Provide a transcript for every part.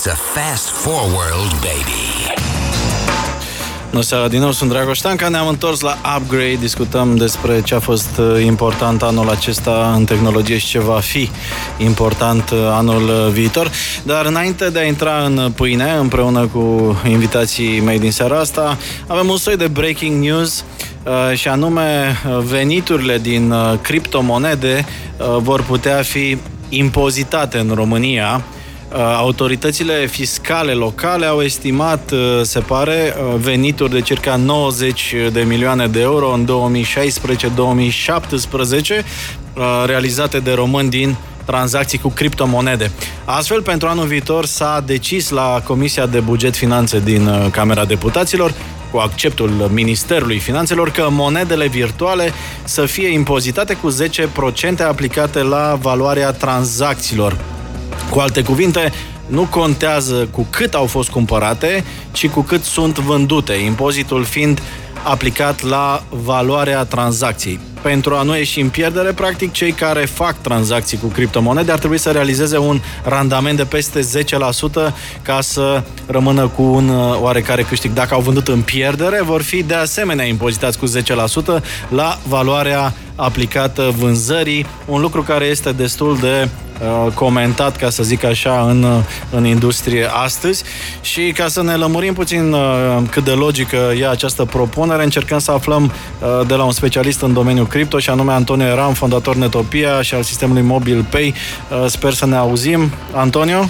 It's a fast forward, baby. Bună seara din nou, sunt Dragoș Tanca, ne-am întors la Upgrade, discutăm despre ce a fost uh, important anul acesta în tehnologie și ce va fi important uh, anul uh, viitor. Dar înainte de a intra în pâine, împreună cu invitații mei din seara asta, avem un soi de breaking news și anume veniturile din criptomonede vor putea fi impozitate în România Uh, autoritățile fiscale locale au estimat, uh, se pare, uh, venituri de circa 90 de milioane de euro în 2016-2017 realizate de români din tranzacții cu criptomonede. Astfel, pentru anul viitor s-a decis la Comisia de Buget Finanțe din Camera Deputaților cu acceptul Ministerului Finanțelor că monedele virtuale să fie impozitate cu 10% aplicate la valoarea tranzacțiilor. Cu alte cuvinte, nu contează cu cât au fost cumpărate, ci cu cât sunt vândute, impozitul fiind aplicat la valoarea tranzacției. Pentru a nu ieși în pierdere, practic, cei care fac tranzacții cu criptomonede ar trebui să realizeze un randament de peste 10% ca să rămână cu un uh, oarecare câștig. Dacă au vândut în pierdere, vor fi de asemenea impozitați cu 10% la valoarea aplicată vânzării, un lucru care este destul de Uh, comentat, ca să zic așa, în, uh, în industrie astăzi și ca să ne lămurim puțin uh, cât de logică e această propunere, încercăm să aflăm de la un specialist în domeniul cripto și anume Antonio Eram, fondator Netopia și al sistemului Mobil Pay. Sper să ne auzim. Antonio?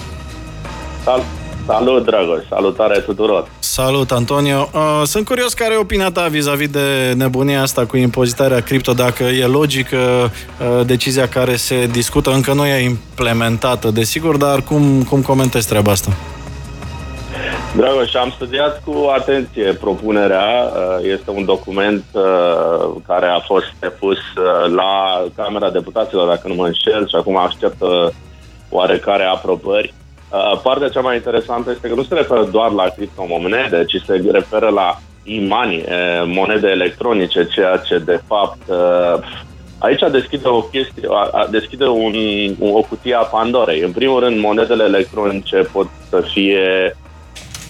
Salut! Salut, Dragoș! Salutare tuturor! Salut, Antonio! Uh, sunt curios care e opinia ta vis-a-vis de nebunia asta cu impozitarea cripto, dacă e logică uh, decizia care se discută, încă nu e implementată, desigur, dar cum, cum comentezi treaba asta? Dragoș, am studiat cu atenție propunerea. Uh, este un document care a fost depus la Camera Deputaților, dacă nu mă înșel, și acum aștept oarecare aprobări. Uh, partea cea mai interesantă este că nu se referă doar la criptomonede, ci se referă la e-money, monede electronice, ceea ce de fapt uh, aici deschide o chestie, deschide un, o cutie a Pandorei. În primul rând, monedele electronice pot să fie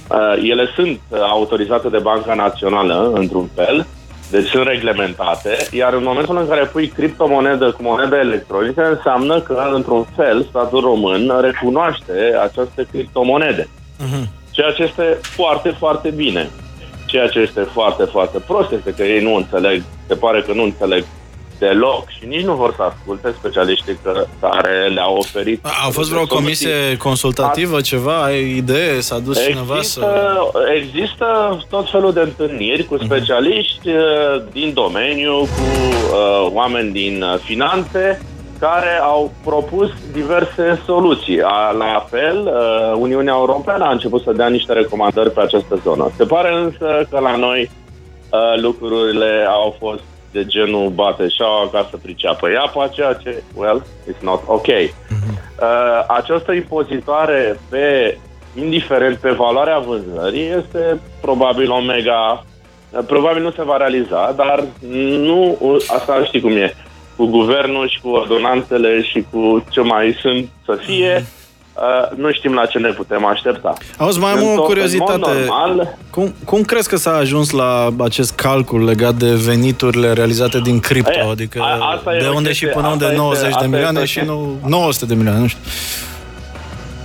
uh, ele sunt autorizate de Banca Națională, într-un fel, deci sunt reglementate, iar în momentul în care pui criptomonedă cu monedă electronică, înseamnă că, într-un fel, statul român recunoaște aceste criptomonede. Uh-huh. Ceea ce este foarte, foarte bine. Ceea ce este foarte, foarte prost este că ei nu înțeleg, se pare că nu înțeleg deloc și nici nu vor să asculte specialiștii care le-au oferit. A, a fost vreo comisie consultativă, a... ceva? Ai idee? S-a dus există, cineva să... Există tot felul de întâlniri cu mhm. specialiști uh-huh. din domeniu, cu uh, oameni din uh, finanțe, care au propus diverse soluții. La fel, uh, Uniunea Europeană a început să dea niște recomandări pe această zonă. Se pare însă că la noi uh, lucrurile au fost de genul bate șaua ca să priceapă iapa, ceea ce, well, it's not ok. Uh-huh. Uh, această impozitare pe, indiferent pe valoarea vânzării, este probabil o mega, uh, probabil nu se va realiza, dar nu, asta știi cum e, cu guvernul și cu ordonanțele și cu ce mai sunt să fie, uh-huh Uh, nu știm la ce ne putem aștepta. Auzi, mai am o curiozitate. Normal, cum, cum crezi că s-a ajuns la acest calcul legat de veniturile realizate din cripto? E, adică a, asta de unde chestie, și până unde 90 este, de milioane și nu 900 de milioane, nu știu.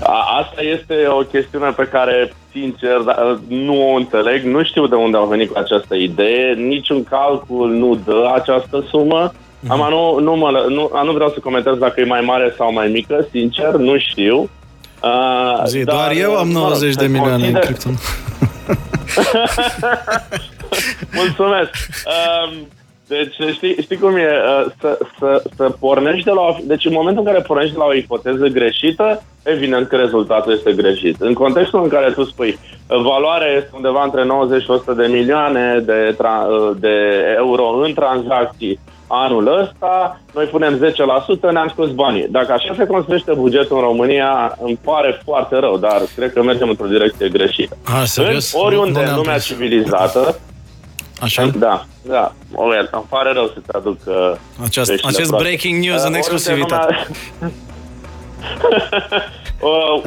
A, asta este o chestiune pe care, sincer, da, nu o înțeleg. Nu știu de unde au venit cu această idee. Niciun calcul nu dă această sumă. Mm-hmm. Am, nu, nu, mă, nu, nu vreau să comentez dacă e mai mare sau mai mică, sincer, nu știu. Uh, Zi, dar, doar eu am 90 mă, de milioane consider... în cripto. Mulțumesc. Um, deci, știi, știi cum e? Uh, să, să, să pornești de la o, Deci, în momentul în care pornești de la o ipoteză greșită, evident că rezultatul este greșit. În contextul în care tu spui valoarea este undeva între 90 și 100 de milioane de, tra- uh, de euro în tranzacții, anul ăsta, noi punem 10%, ne-am scos banii. Dacă așa se construiește bugetul în România, îmi pare foarte rău, dar cred că mergem într-o direcție greșită. A, serios? În oriunde în lumea civilizată, Așa? Da, da. Well, îmi pare rău să-ți aduc uh, acest, acest breaking news uh, în exclusivitate. Uh,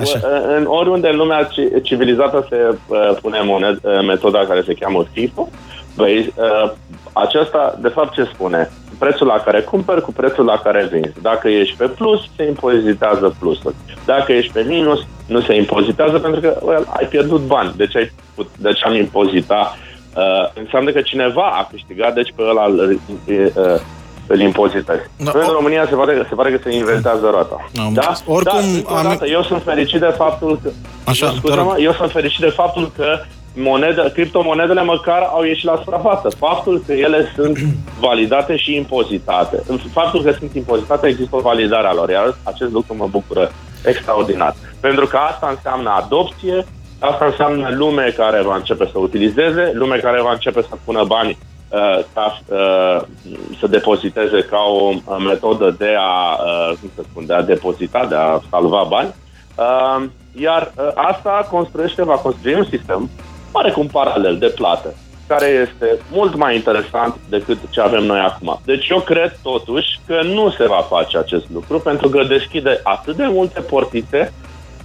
în oriunde în lumea civilizată se uh, pune moned, uh, metoda care se cheamă FIFO, Băi, uh, aceasta, de fapt, ce spune? Prețul la care cumperi cu prețul la care vinzi. Dacă ești pe plus, se impozitează plusul. Dacă ești pe minus, nu se impozitează pentru că well, ai pierdut bani. Deci, ai, deci am impozita. Uh, înseamnă că cineva a câștigat, deci pe ăla îl, uh, îl impozitezi. No, în România se pare, se pare că se inventează roata. No, da? Oricum, da, am... dată, eu sunt fericit de faptul că... Așa, eu sunt fericit de faptul că monede, criptomonedele măcar au ieșit la suprafață. Faptul că ele sunt validate și impozitate. Faptul că sunt impozitate există o validare a lor, iar acest lucru mă bucură extraordinar. Pentru că asta înseamnă adopție, asta înseamnă lume care va începe să utilizeze, lume care va începe să pună bani uh, ca uh, să depoziteze ca o uh, metodă de a, uh, cum să spun, de a depozita, de a salva bani. Uh, iar uh, asta construiește, va construi un sistem oarecum paralel de plată, care este mult mai interesant decât ce avem noi acum. Deci eu cred totuși că nu se va face acest lucru pentru că deschide atât de multe portițe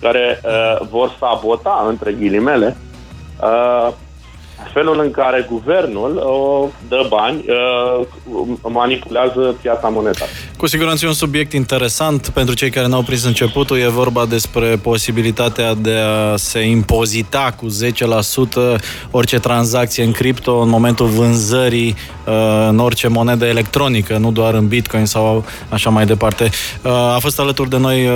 care uh, vor sabota, între ghilimele, uh, felul în care guvernul uh, dă bani, uh, manipulează piața monetară. Cu siguranță e un subiect interesant pentru cei care n-au prins începutul. E vorba despre posibilitatea de a se impozita cu 10% orice tranzacție în cripto în momentul vânzării uh, în orice monedă electronică, nu doar în Bitcoin sau așa mai departe. Uh, a fost alături de noi uh,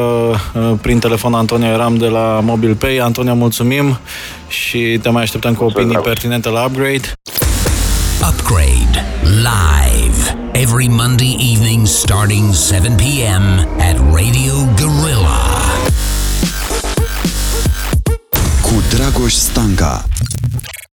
uh prin telefon Antonia Eram de la MobilePay. Antonia, mulțumim și te mai așteptăm cu opinii pertinente la Upgrade. Upgrade live every Monday evening starting 7 p.m. at Radio Gorilla. Cu Dragoș Stanca